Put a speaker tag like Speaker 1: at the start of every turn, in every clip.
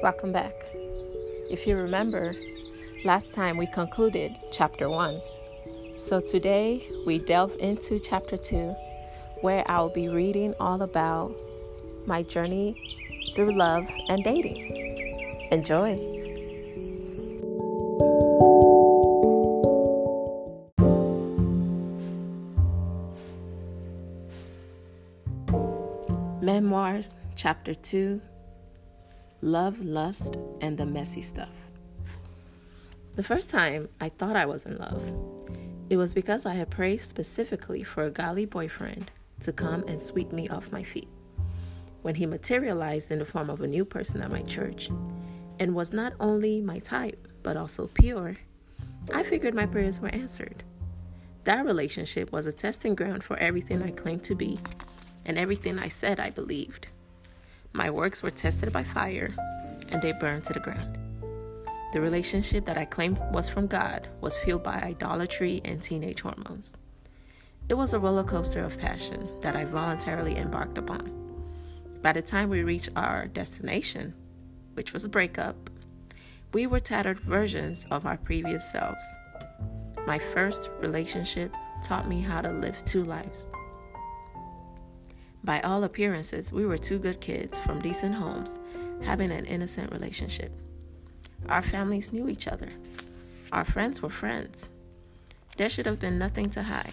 Speaker 1: Welcome back. If you remember, last time we concluded chapter 1. So today we delve into chapter 2, where I'll be reading all about my journey through love and dating. Enjoy. Memoirs, Chapter 2 Love, Lust, and the Messy Stuff. The first time I thought I was in love, it was because I had prayed specifically for a godly boyfriend to come and sweep me off my feet. When he materialized in the form of a new person at my church and was not only my type, but also pure, I figured my prayers were answered. That relationship was a testing ground for everything I claimed to be and everything I said I believed. My works were tested by fire, and they burned to the ground. The relationship that I claimed was from God was fueled by idolatry and teenage hormones. It was a roller coaster of passion that I voluntarily embarked upon. By the time we reached our destination, which was a breakup, we were tattered versions of our previous selves. My first relationship taught me how to live two lives by all appearances, we were two good kids from decent homes having an innocent relationship. Our families knew each other. Our friends were friends. There should have been nothing to hide.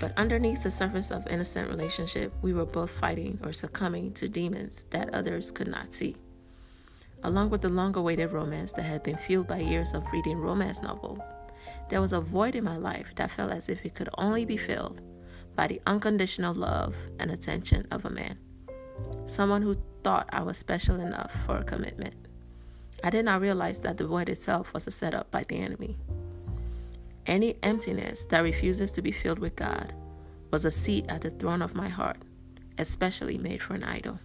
Speaker 1: But underneath the surface of innocent relationship, we were both fighting or succumbing to demons that others could not see. Along with the long awaited romance that had been fueled by years of reading romance novels, there was a void in my life that felt as if it could only be filled by the unconditional love and attention of a man, someone who thought I was special enough for a commitment. I did not realize that the void itself was a setup by the enemy. Any emptiness that refuses to be filled with God was a seat at the throne of my heart, especially made for an idol.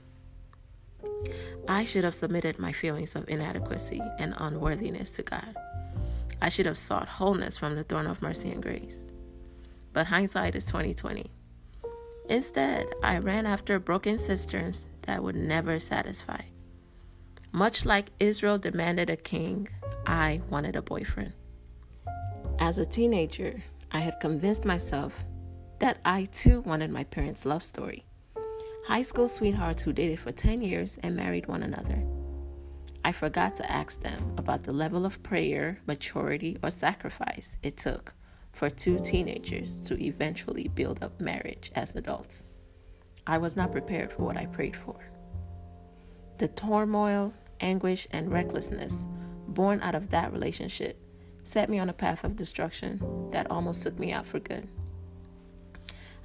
Speaker 1: I should have submitted my feelings of inadequacy and unworthiness to God. I should have sought wholeness from the throne of mercy and grace but hindsight is 2020. Instead, I ran after broken cisterns that would never satisfy. Much like Israel demanded a king, I wanted a boyfriend. As a teenager, I had convinced myself that I too wanted my parents' love story. High school sweethearts who dated for 10 years and married one another. I forgot to ask them about the level of prayer, maturity, or sacrifice it took for two teenagers to eventually build up marriage as adults. I was not prepared for what I prayed for. The turmoil, anguish, and recklessness born out of that relationship set me on a path of destruction that almost took me out for good.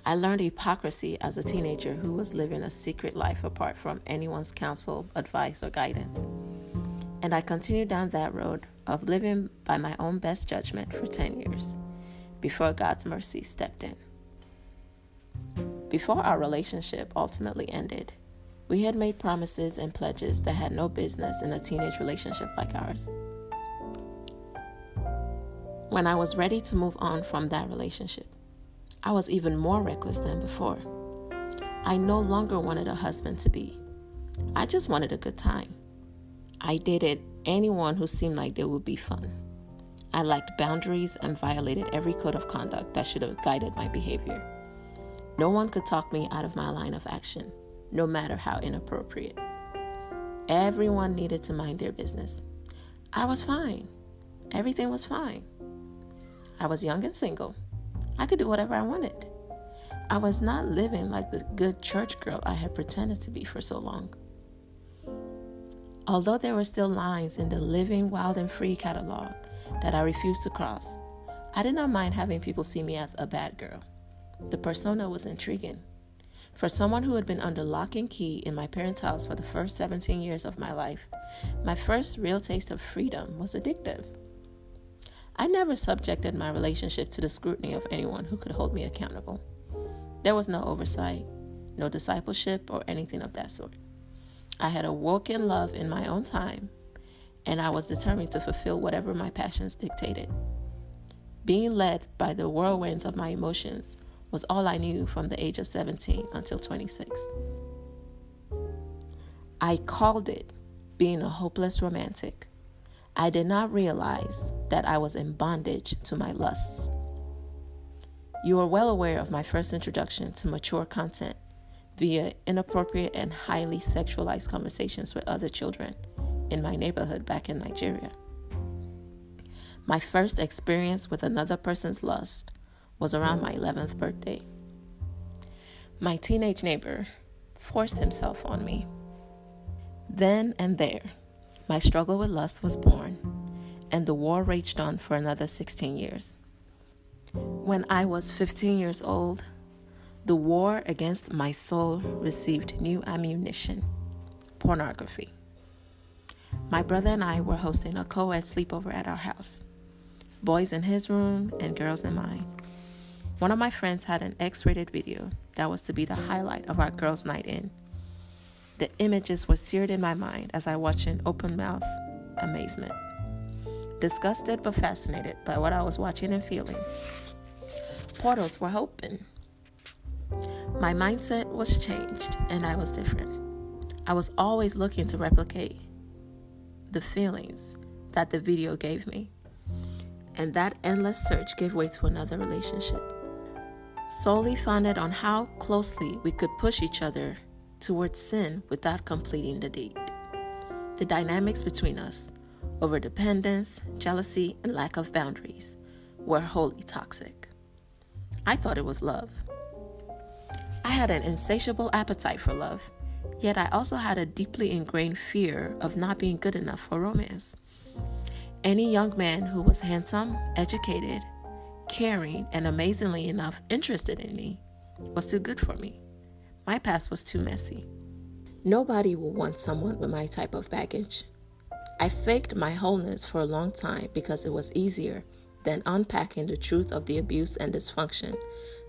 Speaker 1: I learned hypocrisy as a teenager who was living a secret life apart from anyone's counsel, advice, or guidance. And I continued down that road of living by my own best judgment for 10 years before God's mercy stepped in. Before our relationship ultimately ended, we had made promises and pledges that had no business in a teenage relationship like ours. When I was ready to move on from that relationship, I was even more reckless than before. I no longer wanted a husband to be. I just wanted a good time. I dated anyone who seemed like they would be fun. I lacked boundaries and violated every code of conduct that should have guided my behavior. No one could talk me out of my line of action, no matter how inappropriate. Everyone needed to mind their business. I was fine. Everything was fine. I was young and single. I could do whatever I wanted. I was not living like the good church girl I had pretended to be for so long. Although there were still lines in the Living Wild and Free catalog that I refused to cross. I did not mind having people see me as a bad girl. The persona was intriguing. For someone who had been under lock and key in my parents' house for the first 17 years of my life, my first real taste of freedom was addictive. I never subjected my relationship to the scrutiny of anyone who could hold me accountable. There was no oversight, no discipleship, or anything of that sort. I had awoken love in my own time and I was determined to fulfill whatever my passions dictated. Being led by the whirlwinds of my emotions was all I knew from the age of 17 until 26. I called it being a hopeless romantic, I did not realize that I was in bondage to my lusts. You are well aware of my first introduction to mature content via inappropriate and highly sexualized conversations with other children in my neighborhood back in Nigeria. My first experience with another person's lust was around my 11th birthday. My teenage neighbor forced himself on me. Then and there, my struggle with lust was born, and the war raged on for another 16 years. When I was 15 years old, the war against my soul received new ammunition pornography. My brother and I were hosting a co ed sleepover at our house boys in his room and girls in mine. One of my friends had an X rated video that was to be the highlight of our girls' night in. The images were seared in my mind as I watched in open mouth amazement. Disgusted but fascinated by what I was watching and feeling, portals were open. My mindset was changed and I was different. I was always looking to replicate the feelings that the video gave me. And that endless search gave way to another relationship, solely founded on how closely we could push each other towards sin without completing the deed. The dynamics between us, over dependence, jealousy, and lack of boundaries, were wholly toxic. I thought it was love. I had an insatiable appetite for love, yet I also had a deeply ingrained fear of not being good enough for romance. Any young man who was handsome, educated, caring, and amazingly enough interested in me was too good for me. My past was too messy. Nobody will want someone with my type of baggage. I faked my wholeness for a long time because it was easier than unpacking the truth of the abuse and dysfunction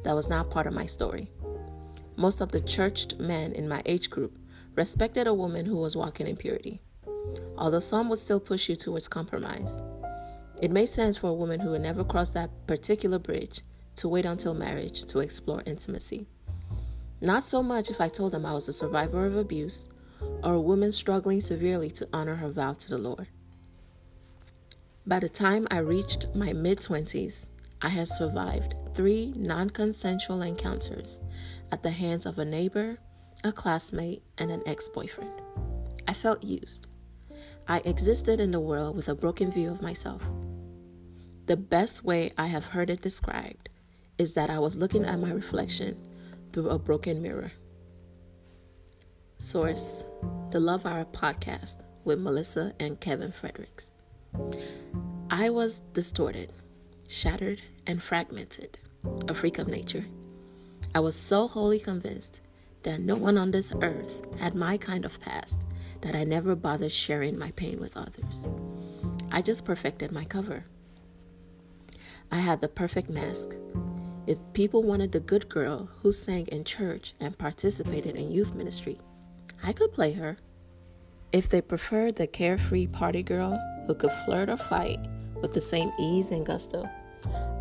Speaker 1: that was now part of my story. Most of the churched men in my age group respected a woman who was walking in purity, although some would still push you towards compromise. It made sense for a woman who had never crossed that particular bridge to wait until marriage to explore intimacy. Not so much if I told them I was a survivor of abuse or a woman struggling severely to honor her vow to the Lord. By the time I reached my mid 20s, I had survived three non consensual encounters at the hands of a neighbor, a classmate, and an ex boyfriend. I felt used. I existed in the world with a broken view of myself. The best way I have heard it described is that I was looking at my reflection through a broken mirror. Source The Love Hour podcast with Melissa and Kevin Fredericks. I was distorted, shattered, and fragmented, a freak of nature. I was so wholly convinced that no one on this earth had my kind of past that I never bothered sharing my pain with others. I just perfected my cover. I had the perfect mask, if people wanted the good girl who sang in church and participated in youth ministry, I could play her. If they preferred the carefree party girl who could flirt or fight with the same ease and gusto,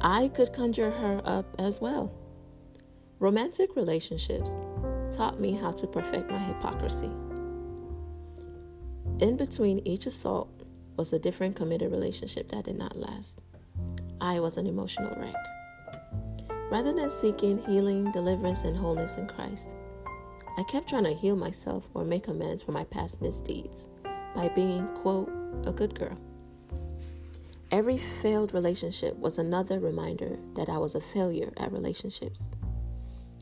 Speaker 1: I could conjure her up as well. Romantic relationships taught me how to perfect my hypocrisy. In between each assault was a different committed relationship that did not last. I was an emotional wreck rather than seeking healing, deliverance, and wholeness in Christ. I kept trying to heal myself or make amends for my past misdeeds by being, quote, a good girl. Every failed relationship was another reminder that I was a failure at relationships.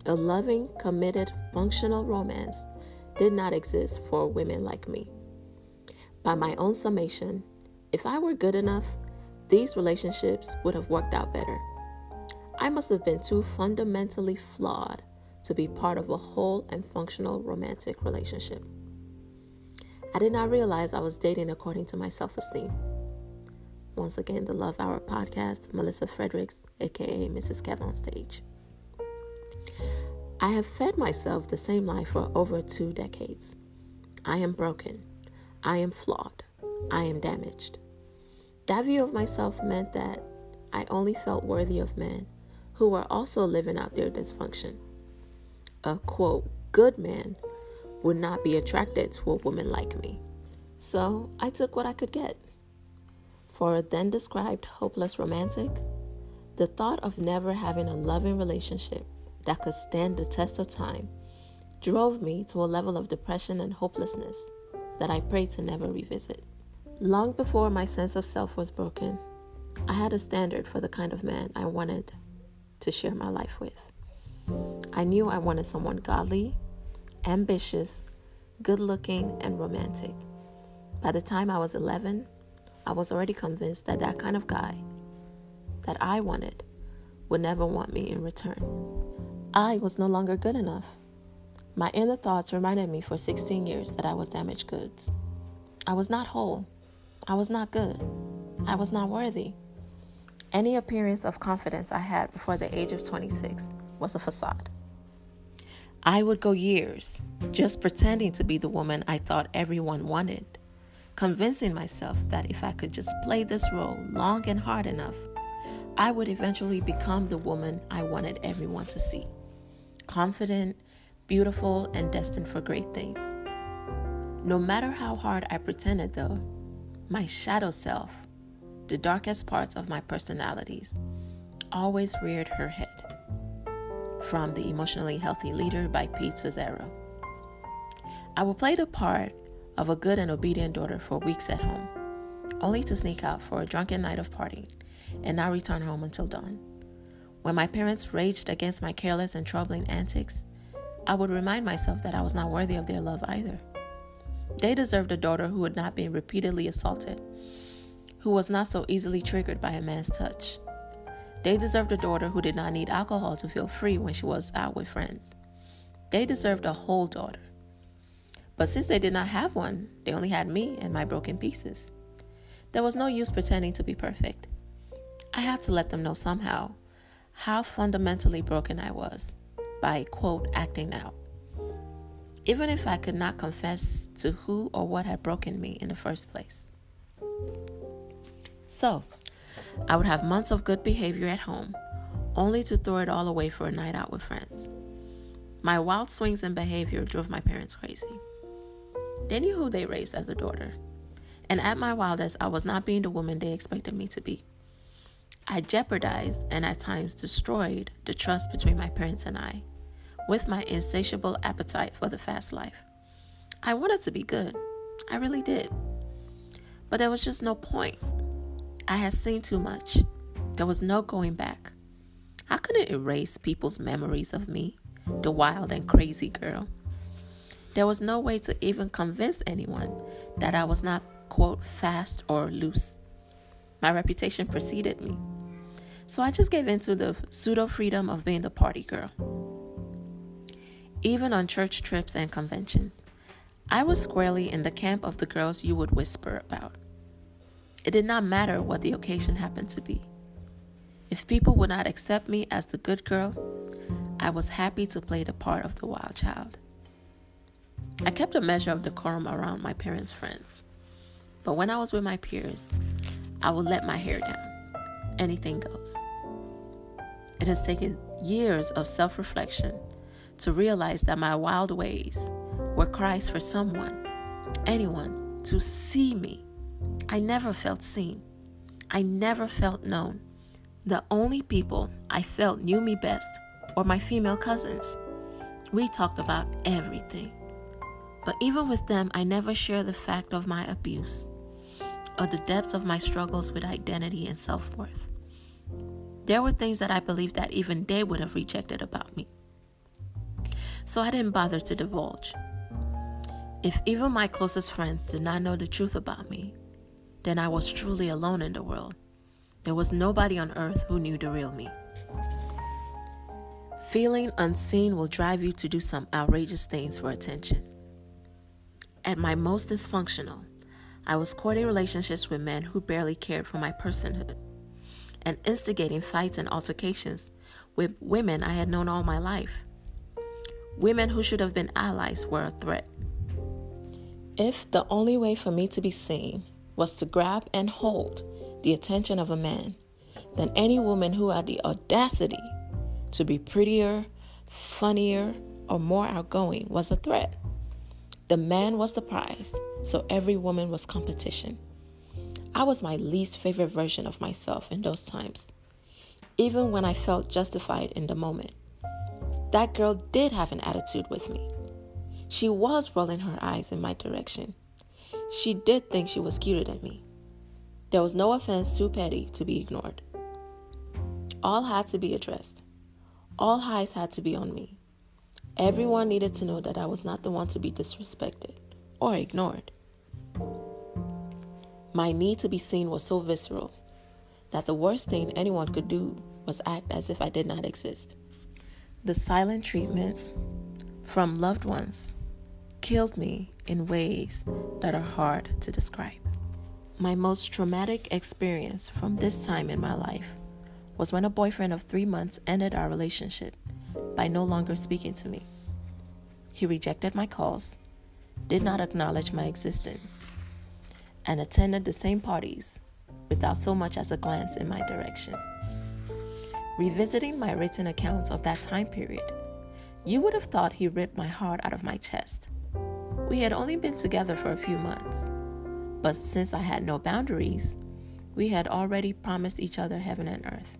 Speaker 1: A loving, committed, functional romance did not exist for women like me. By my own summation, if I were good enough, these relationships would have worked out better. I must have been too fundamentally flawed to be part of a whole and functional romantic relationship. I did not realize I was dating according to my self esteem. Once again, the Love Hour podcast, Melissa Fredericks, aka Mrs. Kev on stage. I have fed myself the same lie for over two decades. I am broken. I am flawed. I am damaged. That view of myself meant that I only felt worthy of men who were also living out their dysfunction. A quote, good man would not be attracted to a woman like me. So I took what I could get. For a then described hopeless romantic, the thought of never having a loving relationship that could stand the test of time drove me to a level of depression and hopelessness that I prayed to never revisit. Long before my sense of self was broken, I had a standard for the kind of man I wanted to share my life with. I knew I wanted someone godly, ambitious, good looking, and romantic. By the time I was 11, I was already convinced that that kind of guy that I wanted would never want me in return. I was no longer good enough. My inner thoughts reminded me for 16 years that I was damaged goods. I was not whole. I was not good. I was not worthy. Any appearance of confidence I had before the age of 26 was a facade. I would go years just pretending to be the woman I thought everyone wanted, convincing myself that if I could just play this role long and hard enough, I would eventually become the woman I wanted everyone to see confident, beautiful, and destined for great things. No matter how hard I pretended, though, my shadow self, the darkest parts of my personalities, always reared her head. From The Emotionally Healthy Leader by Pete Scazzero. I will play the part of a good and obedient daughter for weeks at home, only to sneak out for a drunken night of partying and not return home until dawn. When my parents raged against my careless and troubling antics, I would remind myself that I was not worthy of their love either. They deserved a daughter who had not been repeatedly assaulted, who was not so easily triggered by a man's touch. They deserved a daughter who did not need alcohol to feel free when she was out with friends. They deserved a whole daughter. But since they did not have one, they only had me and my broken pieces. There was no use pretending to be perfect. I had to let them know somehow how fundamentally broken I was by, quote, acting out even if I could not confess to who or what had broken me in the first place. So, I would have months of good behavior at home, only to throw it all away for a night out with friends. My wild swings in behavior drove my parents crazy. They knew who they raised as a daughter, and at my wildest, I was not being the woman they expected me to be. I jeopardized and at times destroyed the trust between my parents and I with my insatiable appetite for the fast life. I wanted to be good. I really did. But there was just no point. I had seen too much. There was no going back. I couldn't erase people's memories of me, the wild and crazy girl. There was no way to even convince anyone that I was not, quote, fast or loose. My reputation preceded me. So I just gave in to the pseudo freedom of being the party girl even on church trips and conventions. I was squarely in the camp of the girls you would whisper about. It did not matter what the occasion happened to be. If people would not accept me as the good girl, I was happy to play the part of the wild child. I kept a measure of decorum around my parents' friends, but when I was with my peers, I would let my hair down. Anything goes. It has taken years of self reflection to realize that my wild ways were cries for someone, anyone, to see me. I never felt seen. I never felt known. The only people I felt knew me best were my female cousins. We talked about everything. But even with them, I never shared the fact of my abuse or the depths of my struggles with identity and self worth. There were things that I believed that even they would have rejected about me so I didn't bother to divulge. If even my closest friends did not know the truth about me, then I was truly alone in the world. There was nobody on earth who knew the real me. Feeling unseen will drive you to do some outrageous things for attention. At my most dysfunctional, I was courting relationships with men who barely cared for my personhood and instigating fights and altercations with women I had known all my life. Women who should have been allies were a threat. If the only way for me to be seen was to grab and hold the attention of a man, then any woman who had the audacity to be prettier, funnier, or more outgoing was a threat. The man was the prize, so every woman was competition. I was my least favorite version of myself in those times, even when I felt justified in the moment. That girl did have an attitude with me. She was rolling her eyes in my direction. She did think she was cuter than me. There was no offense too petty to be ignored. All had to be addressed. All eyes had to be on me. Everyone needed to know that I was not the one to be disrespected or ignored. My need to be seen was so visceral that the worst thing anyone could do was act as if I did not exist. The silent treatment from loved ones killed me in ways that are hard to describe. My most traumatic experience from this time in my life was when a boyfriend of three months ended our relationship by no longer speaking to me. He rejected my calls, did not acknowledge my existence, and attended the same parties without so much as a glance in my direction. Revisiting my written accounts of that time period, you would have thought he ripped my heart out of my chest. We had only been together for a few months, but since I had no boundaries, we had already promised each other heaven and earth,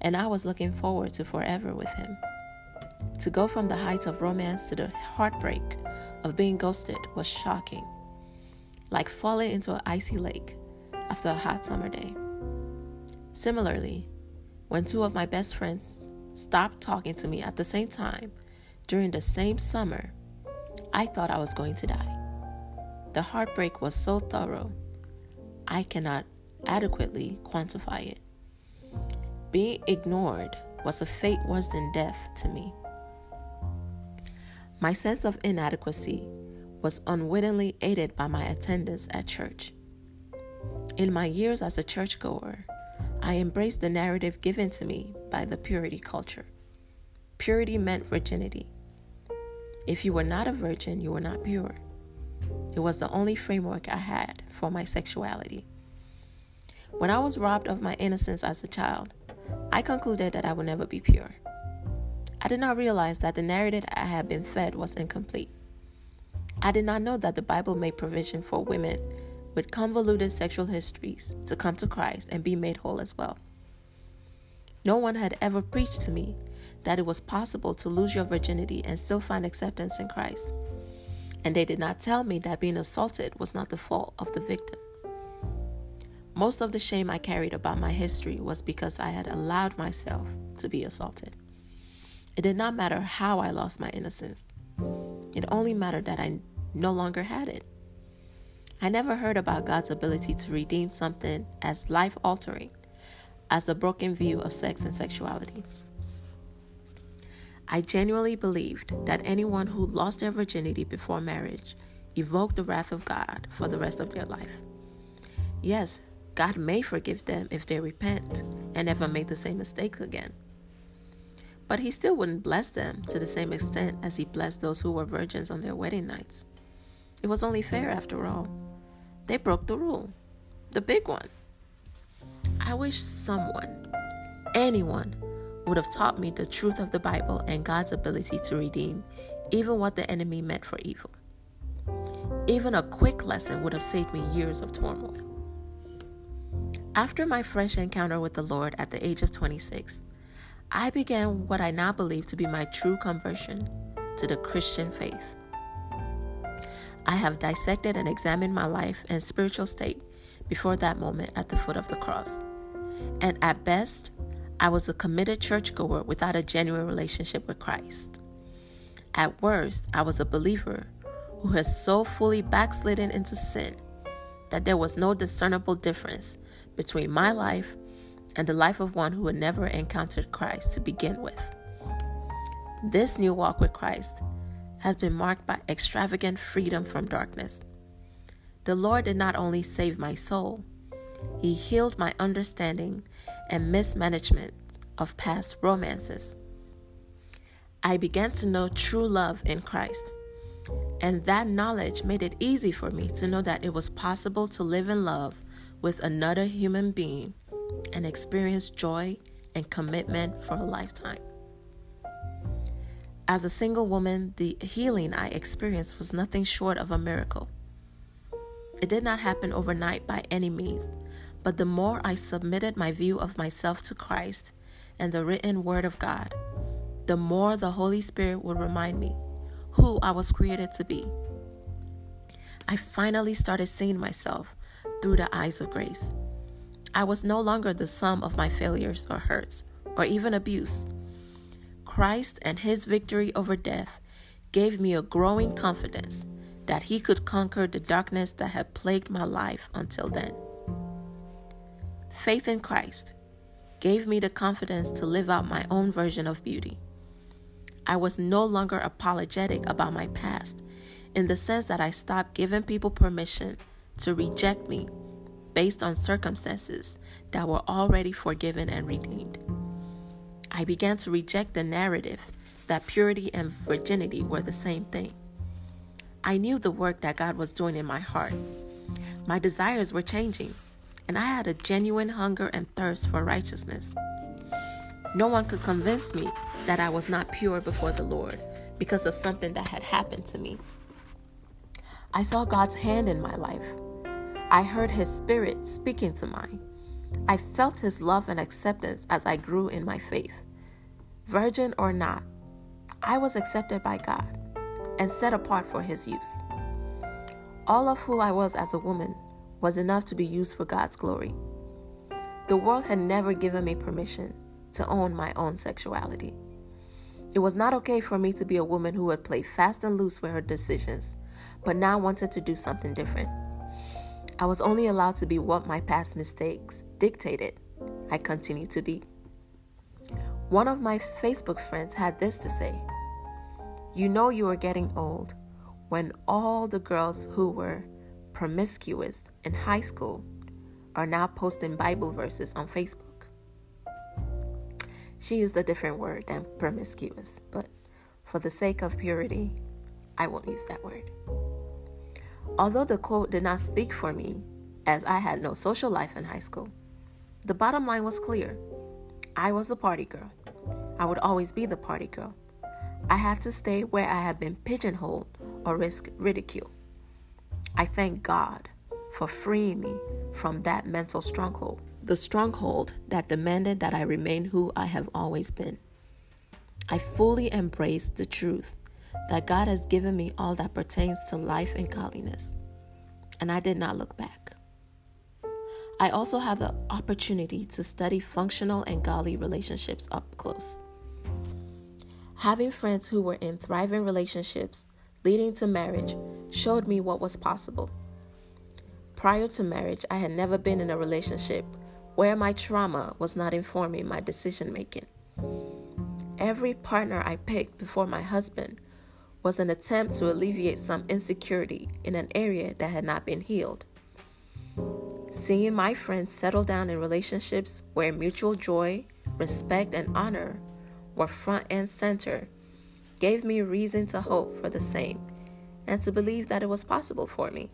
Speaker 1: and I was looking forward to forever with him. To go from the heights of romance to the heartbreak of being ghosted was shocking, like falling into an icy lake after a hot summer day. Similarly, when two of my best friends stopped talking to me at the same time during the same summer, I thought I was going to die. The heartbreak was so thorough, I cannot adequately quantify it. Being ignored was a fate worse than death to me. My sense of inadequacy was unwittingly aided by my attendance at church. In my years as a churchgoer, I embraced the narrative given to me by the purity culture. Purity meant virginity. If you were not a virgin, you were not pure. It was the only framework I had for my sexuality. When I was robbed of my innocence as a child, I concluded that I would never be pure. I did not realize that the narrative I had been fed was incomplete. I did not know that the Bible made provision for women with convoluted sexual histories to come to Christ and be made whole as well. No one had ever preached to me that it was possible to lose your virginity and still find acceptance in Christ. And they did not tell me that being assaulted was not the fault of the victim. Most of the shame I carried about my history was because I had allowed myself to be assaulted. It did not matter how I lost my innocence, it only mattered that I no longer had it. I never heard about God's ability to redeem something as life altering as a broken view of sex and sexuality. I genuinely believed that anyone who lost their virginity before marriage evoked the wrath of God for the rest of their life. Yes, God may forgive them if they repent and never make the same mistakes again. But He still wouldn't bless them to the same extent as He blessed those who were virgins on their wedding nights. It was only fair after all. They broke the rule, the big one. I wish someone, anyone, would have taught me the truth of the Bible and God's ability to redeem even what the enemy meant for evil. Even a quick lesson would have saved me years of turmoil. After my fresh encounter with the Lord at the age of 26, I began what I now believe to be my true conversion to the Christian faith. I have dissected and examined my life and spiritual state before that moment at the foot of the cross. And at best, I was a committed churchgoer without a genuine relationship with Christ. At worst, I was a believer who has so fully backslidden into sin that there was no discernible difference between my life and the life of one who had never encountered Christ to begin with. This new walk with Christ has been marked by extravagant freedom from darkness. The Lord did not only save my soul, He healed my understanding and mismanagement of past romances. I began to know true love in Christ, and that knowledge made it easy for me to know that it was possible to live in love with another human being and experience joy and commitment for a lifetime. As a single woman, the healing I experienced was nothing short of a miracle. It did not happen overnight by any means, but the more I submitted my view of myself to Christ and the written Word of God, the more the Holy Spirit would remind me who I was created to be. I finally started seeing myself through the eyes of grace. I was no longer the sum of my failures or hurts or even abuse. Christ and his victory over death gave me a growing confidence that he could conquer the darkness that had plagued my life until then. Faith in Christ gave me the confidence to live out my own version of beauty. I was no longer apologetic about my past in the sense that I stopped giving people permission to reject me based on circumstances that were already forgiven and redeemed. I began to reject the narrative that purity and virginity were the same thing. I knew the work that God was doing in my heart. My desires were changing, and I had a genuine hunger and thirst for righteousness. No one could convince me that I was not pure before the Lord because of something that had happened to me. I saw God's hand in my life. I heard His Spirit speaking to mine. I felt His love and acceptance as I grew in my faith virgin or not, I was accepted by God and set apart for His use. All of who I was as a woman was enough to be used for God's glory. The world had never given me permission to own my own sexuality. It was not okay for me to be a woman who would play fast and loose with her decisions, but now wanted to do something different. I was only allowed to be what my past mistakes dictated I continue to be. One of my Facebook friends had this to say You know you are getting old when all the girls who were promiscuous in high school are now posting Bible verses on Facebook. She used a different word than promiscuous, but for the sake of purity, I won't use that word. Although the quote did not speak for me, as I had no social life in high school, the bottom line was clear. I was the party girl. I would always be the party girl. I had to stay where I had been pigeonholed or risk ridicule. I thank God for freeing me from that mental stronghold, the stronghold that demanded that I remain who I have always been. I fully embrace the truth that God has given me all that pertains to life and godliness, and I did not look back. I also have the opportunity to study functional and godly relationships up close. Having friends who were in thriving relationships leading to marriage showed me what was possible. Prior to marriage, I had never been in a relationship where my trauma was not informing my decision making. Every partner I picked before my husband was an attempt to alleviate some insecurity in an area that had not been healed. Seeing my friends settle down in relationships where mutual joy, respect, and honor were front and center gave me reason to hope for the same and to believe that it was possible for me.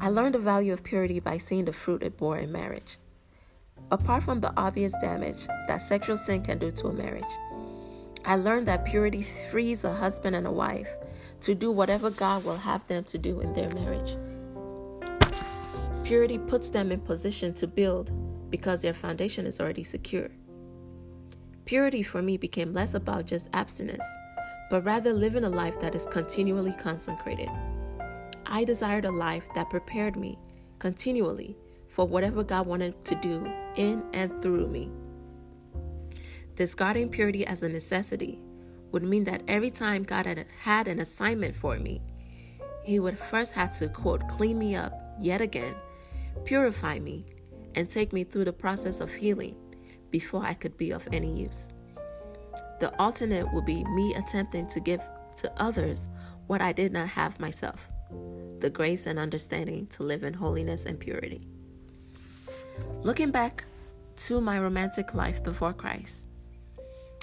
Speaker 1: I learned the value of purity by seeing the fruit it bore in marriage. Apart from the obvious damage that sexual sin can do to a marriage, I learned that purity frees a husband and a wife to do whatever God will have them to do in their marriage. Purity puts them in position to build because their foundation is already secure. Purity for me became less about just abstinence, but rather living a life that is continually consecrated. I desired a life that prepared me continually for whatever God wanted to do in and through me. Discarding purity as a necessity would mean that every time God had, had an assignment for me, He would first have to, quote, clean me up yet again purify me, and take me through the process of healing before I could be of any use. The alternate would be me attempting to give to others what I did not have myself the grace and understanding to live in holiness and purity. Looking back to my romantic life before Christ,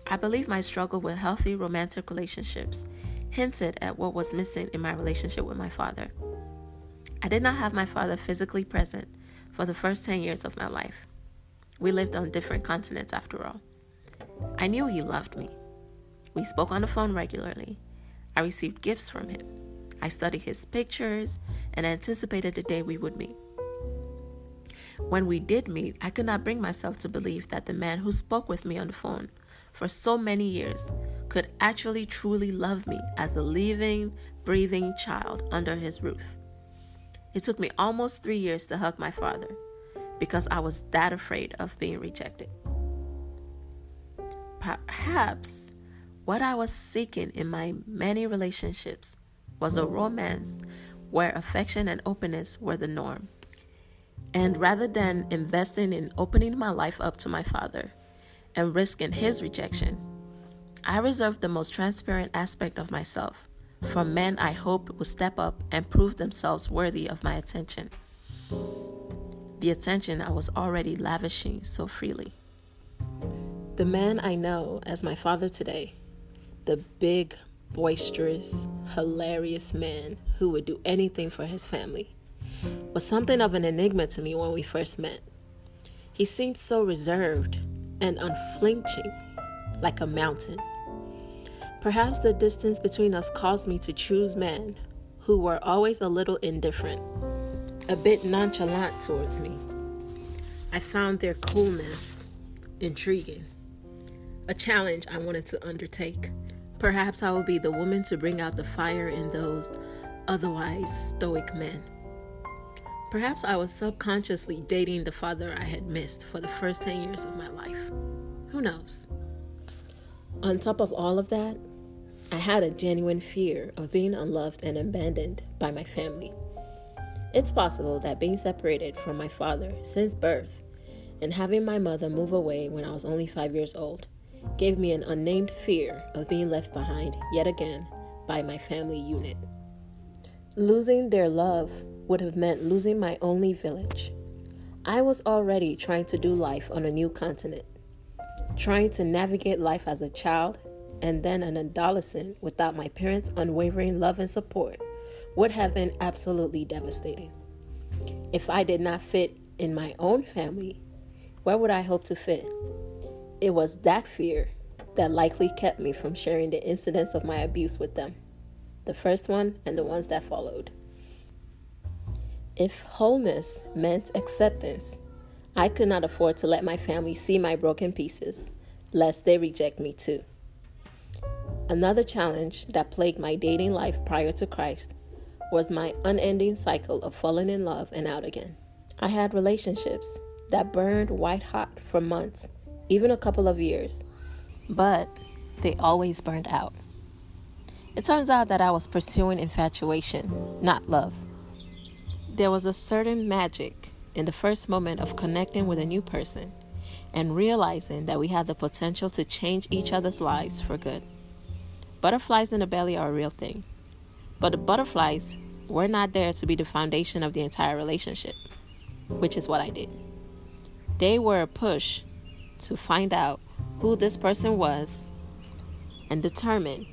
Speaker 1: I believe my struggle with healthy romantic relationships hinted at what was missing in my relationship with my father. I did not have my father physically present for the first 10 years of my life. We lived on different continents after all. I knew he loved me. We spoke on the phone regularly. I received gifts from him. I studied his pictures and anticipated the day we would meet. When we did meet, I could not bring myself to believe that the man who spoke with me on the phone for so many years could actually truly love me as a living, breathing child under his roof. It took me almost three years to hug my father because I was that afraid of being rejected. Perhaps what I was seeking in my many relationships was a romance where affection and openness were the norm. And rather than investing in opening my life up to my father and risking his rejection, I reserved the most transparent aspect of myself for men I hoped would step up and prove themselves worthy of my attention. The attention I was already lavishing so freely. The man I know as my father today, the big, boisterous, hilarious man who would do anything for his family, was something of an enigma to me when we first met. He seemed so reserved and unflinching, like a mountain. Perhaps the distance between us caused me to choose men who were always a little indifferent, a bit nonchalant towards me. I found their coolness intriguing, a challenge I wanted to undertake. Perhaps I will be the woman to bring out the fire in those otherwise stoic men. Perhaps I was subconsciously dating the father I had missed for the first 10 years of my life. Who knows? On top of all of that, I had a genuine fear of being unloved and abandoned by my family. It's possible that being separated from my father since birth and having my mother move away when I was only five years old gave me an unnamed fear of being left behind yet again by my family unit. Losing their love would have meant losing my only village. I was already trying to do life on a new continent, trying to navigate life as a child and then an adolescent without my parents' unwavering love and support would have been absolutely devastating. If I did not fit in my own family, where would I hope to fit? It was that fear that likely kept me from sharing the incidents of my abuse with them the first one and the ones that followed. If wholeness meant acceptance, I could not afford to let my family see my broken pieces, lest they reject me too. Another challenge that plagued my dating life prior to Christ was my unending cycle of falling in love and out again. I had relationships that burned white hot for months, even a couple of years, but they always burned out. It turns out that I was pursuing infatuation, not love. There was a certain magic in the first moment of connecting with a new person and realizing that we had the potential to change each other's lives for good. Butterflies in the belly are a real thing, but the butterflies were not there to be the foundation of the entire relationship, which is what I did. They were a push to find out who this person was and determine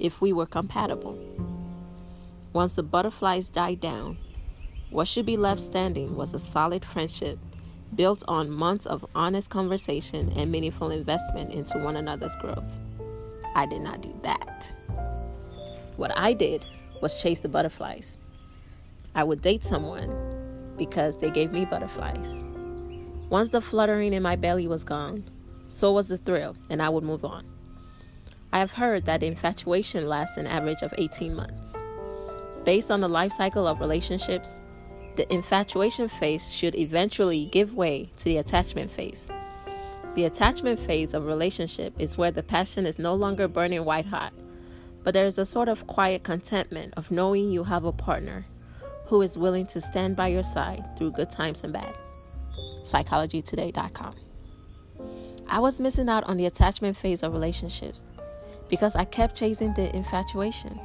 Speaker 1: if we were compatible. Once the butterflies died down, what should be left standing was a solid friendship built on months of honest conversation and meaningful investment into one another's growth. I did not do that. What I did was chase the butterflies. I would date someone because they gave me butterflies. Once the fluttering in my belly was gone, so was the thrill, and I would move on. I have heard that infatuation lasts an average of 18 months. Based on the life cycle of relationships, the infatuation phase should eventually give way to the attachment phase. The attachment phase of relationship is where the passion is no longer burning white hot, but there is a sort of quiet contentment of knowing you have a partner who is willing to stand by your side through good times and bad. PsychologyToday.com. I was missing out on the attachment phase of relationships because I kept chasing the infatuation.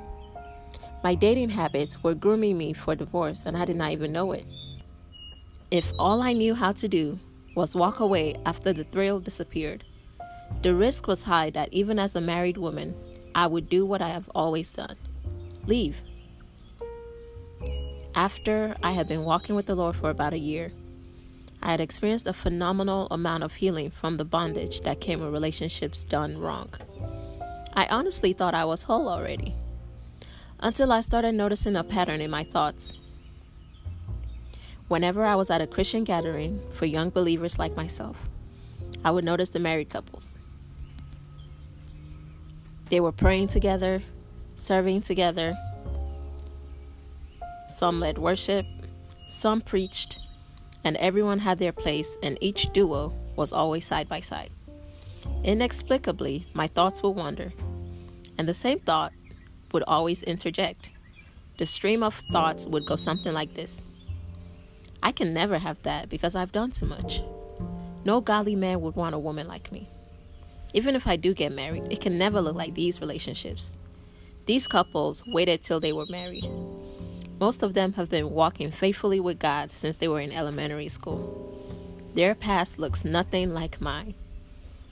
Speaker 1: My dating habits were grooming me for divorce, and I did not even know it. If all I knew how to do was walk away after the thrill disappeared, the risk was high that even as a married woman, I would do what I have always done leave. After I had been walking with the Lord for about a year, I had experienced a phenomenal amount of healing from the bondage that came with relationships done wrong. I honestly thought I was whole already. Until I started noticing a pattern in my thoughts. Whenever I was at a Christian gathering for young believers like myself, I would notice the married couples. They were praying together, serving together. Some led worship, some preached, and everyone had their place, and each duo was always side by side. Inexplicably, my thoughts would wander, and the same thought would always interject. The stream of thoughts would go something like this I can never have that because I've done too much. No godly man would want a woman like me. Even if I do get married, it can never look like these relationships. These couples waited till they were married. Most of them have been walking faithfully with God since they were in elementary school. Their past looks nothing like mine.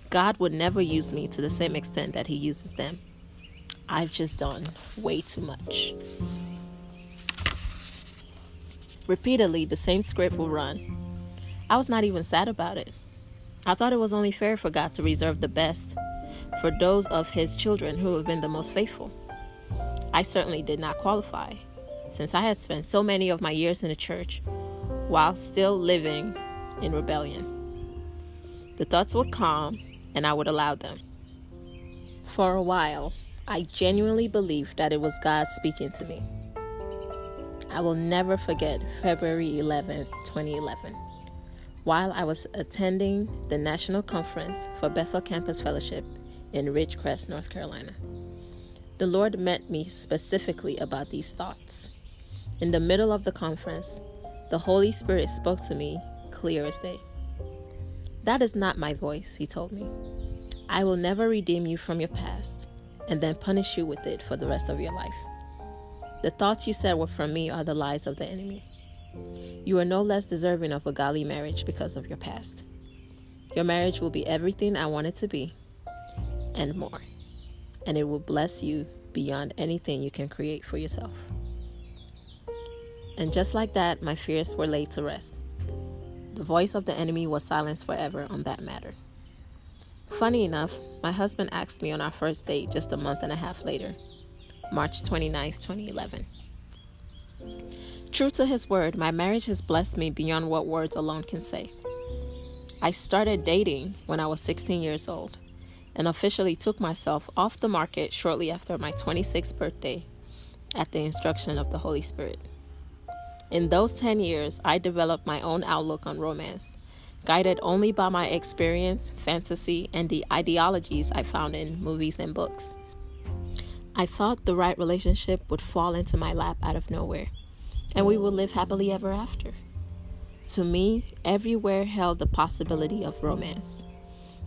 Speaker 1: God would never use me to the same extent that He uses them. I've just done way too much. Repeatedly, the same script will run. I was not even sad about it. I thought it was only fair for God to reserve the best for those of His children who have been the most faithful. I certainly did not qualify, since I had spent so many of my years in the church while still living in rebellion. The thoughts would calm, and I would allow them. For a while, I genuinely believe that it was God speaking to me. I will never forget February 11th, 2011 while I was attending the National Conference for Bethel Campus Fellowship in Ridgecrest, North Carolina. The Lord met me specifically about these thoughts. In the middle of the conference, the Holy Spirit spoke to me clear as day. That is not my voice, he told me. I will never redeem you from your past and then punish you with it for the rest of your life. The thoughts you said were from me are the lies of the enemy. You are no less deserving of a godly marriage because of your past. Your marriage will be everything I want it to be and more, and it will bless you beyond anything you can create for yourself. And just like that, my fears were laid to rest. The voice of the enemy was silenced forever on that matter. Funny enough, my husband asked me on our first date just a month and a half later, March 29th, 2011. True to his word, my marriage has blessed me beyond what words alone can say. I started dating when I was 16 years old and officially took myself off the market shortly after my 26th birthday at the instruction of the Holy Spirit. In those 10 years, I developed my own outlook on romance, guided only by my experience, fantasy, and the ideologies I found in movies and books. I thought the right relationship would fall into my lap out of nowhere and we would live happily ever after. To me, everywhere held the possibility of romance.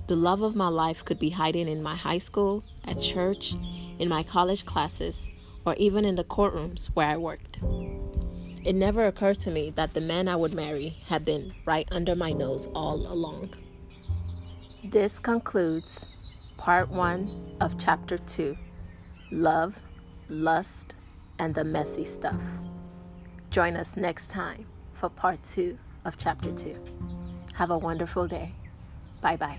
Speaker 1: The love of my life could be hiding in my high school, at church, in my college classes, or even in the courtrooms where I worked. It never occurred to me that the man I would marry had been right under my nose all along. This concludes part one of chapter two Love, Lust, and the Messy Stuff. Join us next time for part two of chapter two. Have a wonderful day. Bye bye.